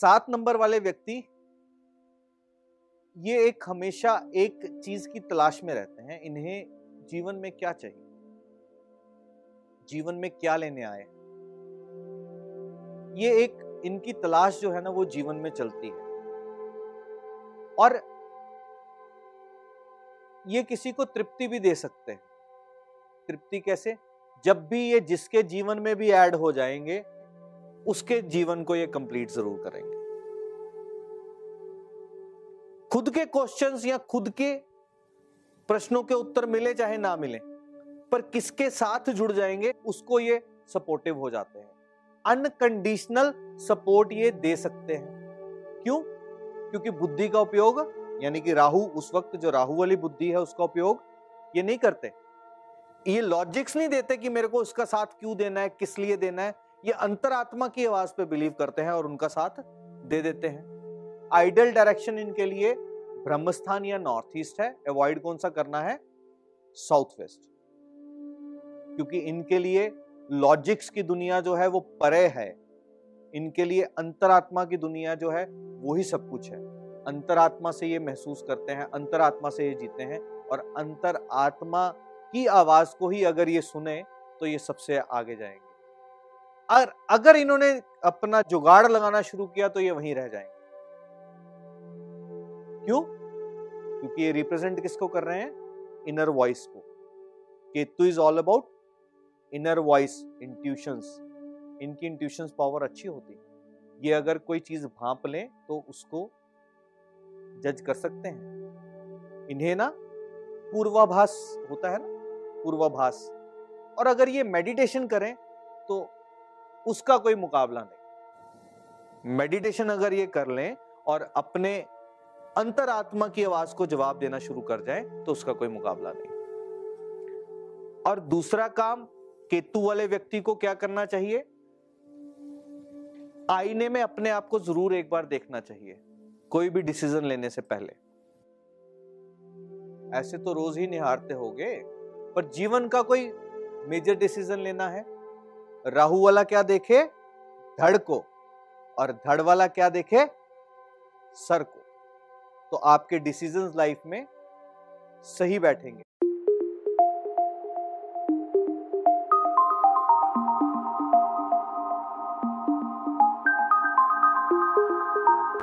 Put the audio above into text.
सात नंबर वाले व्यक्ति, ये एक हमेशा एक चीज़ की तलाश में रहते हैं, इन्हें जीवन में क्या चाहिए? जीवन में क्या लेने आए ये एक, इनकी तलाश जो है ना, वो जीवन में चलती है। और ये किसी को तृप्ति भी दे सकते हैं। तृप्ति कैसे? जब भी ये जिसके जीवन में भी ऐड हो जाएँगे उसके जीवन को ये कंप्लीट ज़रूर करेंगे। खुद के क्वेश्चंस या खुद के प्रश्नों के उत्तर मिले चाहे ना मिले, पर किसके साथ जुड़ जाएँगे, उसको ये सपोर्टिव हो जाते हैं। अनकंडीशनल सपोर्ट ये दे सकते हैं। क्यों? क्योंकि बुद्धि का उपयोग, यानी कि राहु, उस वक्त जो राहु वाली बुद्धि है, उसका उपयोग ये नहीं करते। ये लॉजिक्स नहीं देते कि मेरे को उसका साथ क्यों देना है, किस लिए देना है। ये अंतरात्मा की आवाज़ पे बिलीव करते हैं और उनका साथ दे देते हैं। आइडल डायरेक्शन इनके लिए ब्रह्मस्थान या नॉर्थ ईस्ट है। अवॉइड कौन सा करना है? साउथ वेस्ट क्योंकि इनके लिए लॉजिक्स की दुनिया जो है वो परे है। इनके लिए अंतरात्मा की दुनिया जो है वो ही सब कुछ है। अंतरात्मा से ये महसूस करते हैं, अंतरात्मा से ये जीते हैं और अंतर आत्मा की आवाज़ को ही अगर ये सुने तो ये सबसे आगे जाएँगे। और अगर इन्होंने अपना जुगाड़ लगाना शुरू किया तो ये वहीं रह जाएँगे। क्यों? क्योंकि ये रिप्रेजेंट किसको कर रहे हैं? इनर वॉइस को। Ketu is all about inner voice intuitions इनकी इंट्यूशंस पावर अच्छी होती है। ये अगर कोई चीज़ भाप लें तो उसको जज कर सकते हैं। इन्हें ना पूर्वाभास होता है ना? पूर्वाभास। और अगर ये मेडिटेशन करें तो उसका कोई मुकाबला नहीं। मेडिटेशन अगर ये कर लें और अपने अंतरात्मा की आवाज़ को जवाब देना शुरू कर जाए तो उसका कोई मुकाबला नहीं। और दूसरा काम, केतु वाले व्यक्ति को क्या करना चाहिए? आईने में अपने आप को ज़रूर एक बार देखना चाहिए, कोई भी डिसीज़न लेने से पहले। ऐसे तो रोज ही निहारते होगे, पर जीवन का कोई मेजर डिसीज़न लेना है? राहु वाला क्या देखे? धड़ को। और धड़ वाला क्या देखे? सर को। तो आपके डिसीजंस लाइफ में सही बैठेंगे।